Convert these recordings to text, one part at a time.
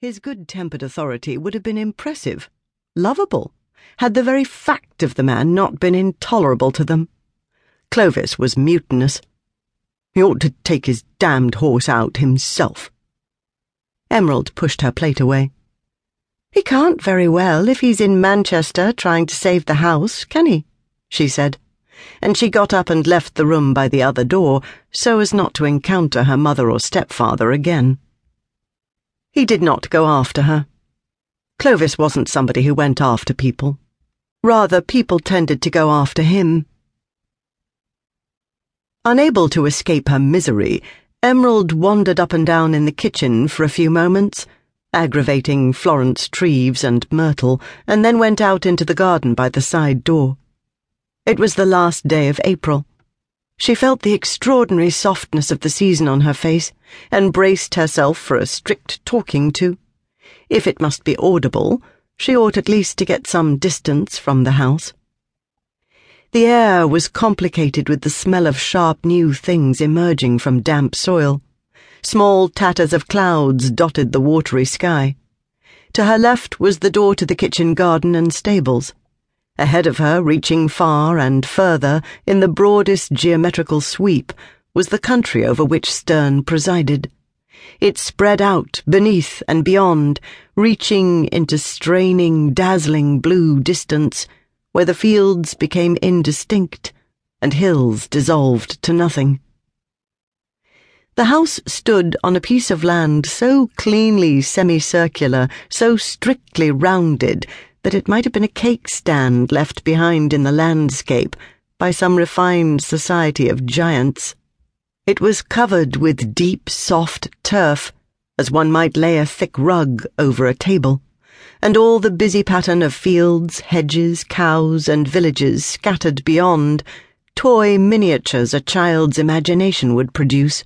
His good tempered authority would have been impressive, lovable, had the very fact of the man not been intolerable to them. Clovis was mutinous. He ought to take his damned horse out himself. Emerald pushed her plate away. He can't very well if he's in Manchester trying to save the house, can he? she said, and she got up and left the room by the other door so as not to encounter her mother or stepfather again. He did not go after her. Clovis wasn't somebody who went after people. Rather, people tended to go after him. Unable to escape her misery, Emerald wandered up and down in the kitchen for a few moments, aggravating Florence Treves and Myrtle, and then went out into the garden by the side door. It was the last day of April. She felt the extraordinary softness of the season on her face and braced herself for a strict talking to. If it must be audible, she ought at least to get some distance from the house. The air was complicated with the smell of sharp new things emerging from damp soil. Small tatters of clouds dotted the watery sky. To her left was the door to the kitchen garden and stables. Ahead of her, reaching far and further in the broadest geometrical sweep, was the country over which Sterne presided. It spread out beneath and beyond, reaching into straining, dazzling blue distance, where the fields became indistinct and hills dissolved to nothing. The house stood on a piece of land so cleanly semicircular, so strictly rounded, that it might have been a cake stand left behind in the landscape by some refined society of giants. It was covered with deep, soft turf, as one might lay a thick rug over a table, and all the busy pattern of fields, hedges, cows, and villages scattered beyond, toy miniatures a child's imagination would produce.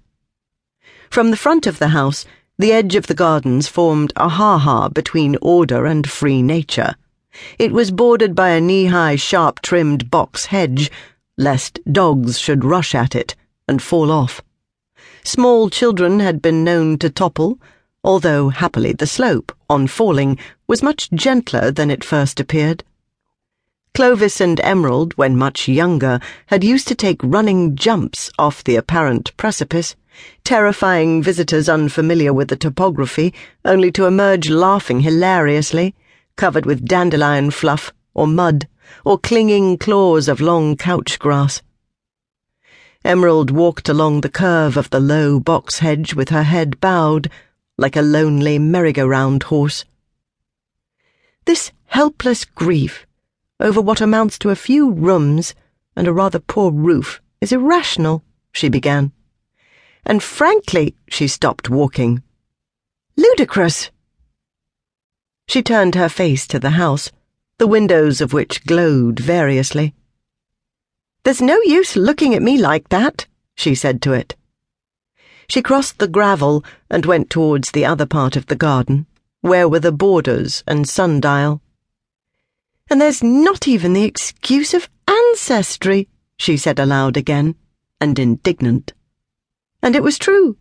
From the front of the house, the edge of the gardens formed a ha-ha between order and free nature. It was bordered by a knee-high, sharp-trimmed box hedge, lest dogs should rush at it and fall off. Small children had been known to topple, although happily the slope, on falling, was much gentler than it first appeared. Clovis and Emerald, when much younger, had used to take running jumps off the apparent precipice, terrifying visitors unfamiliar with the topography, only to emerge laughing hilariously covered with dandelion fluff or mud or clinging claws of long couch grass. Emerald walked along the curve of the low box hedge with her head bowed, like a lonely merry-go-round horse. This helpless grief over what amounts to a few rooms and a rather poor roof is irrational, she began. And frankly, she stopped walking. Ludicrous. She turned her face to the house, the windows of which glowed variously. There's no use looking at me like that, she said to it. She crossed the gravel and went towards the other part of the garden, where were the borders and sundial. And there's not even the excuse of ancestry, she said aloud again, and indignant. And it was true.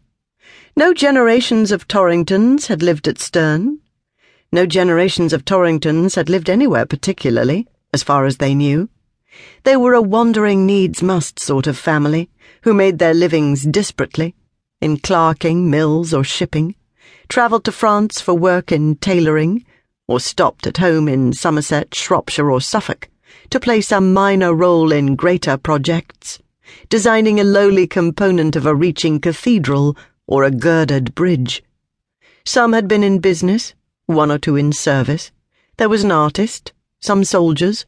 No generations of Torringtons had lived at Sterne, no generations of Torringtons had lived anywhere particularly, as far as they knew. They were a wandering needs must sort of family who made their livings disparately, in clerking, mills, or shipping, travelled to France for work in tailoring, or stopped at home in Somerset, Shropshire, or Suffolk to play some minor role in greater projects, designing a lowly component of a reaching cathedral or a girdered bridge. Some had been in business, one or two in service. There was an artist, some soldiers,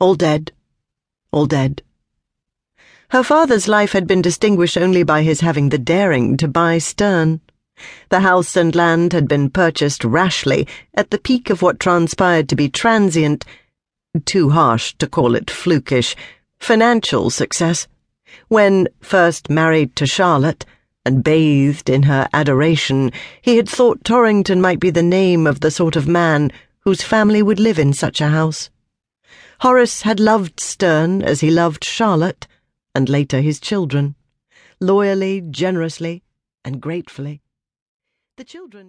all dead, all dead. Her father's life had been distinguished only by his having the daring to buy Sterne. The house and land had been purchased rashly at the peak of what transpired to be transient, too harsh to call it flukish, financial success, when, first married to Charlotte, and bathed in her adoration, he had thought Torrington might be the name of the sort of man whose family would live in such a house. Horace had loved Sterne as he loved Charlotte, and later his children, loyally, generously, and gratefully. The children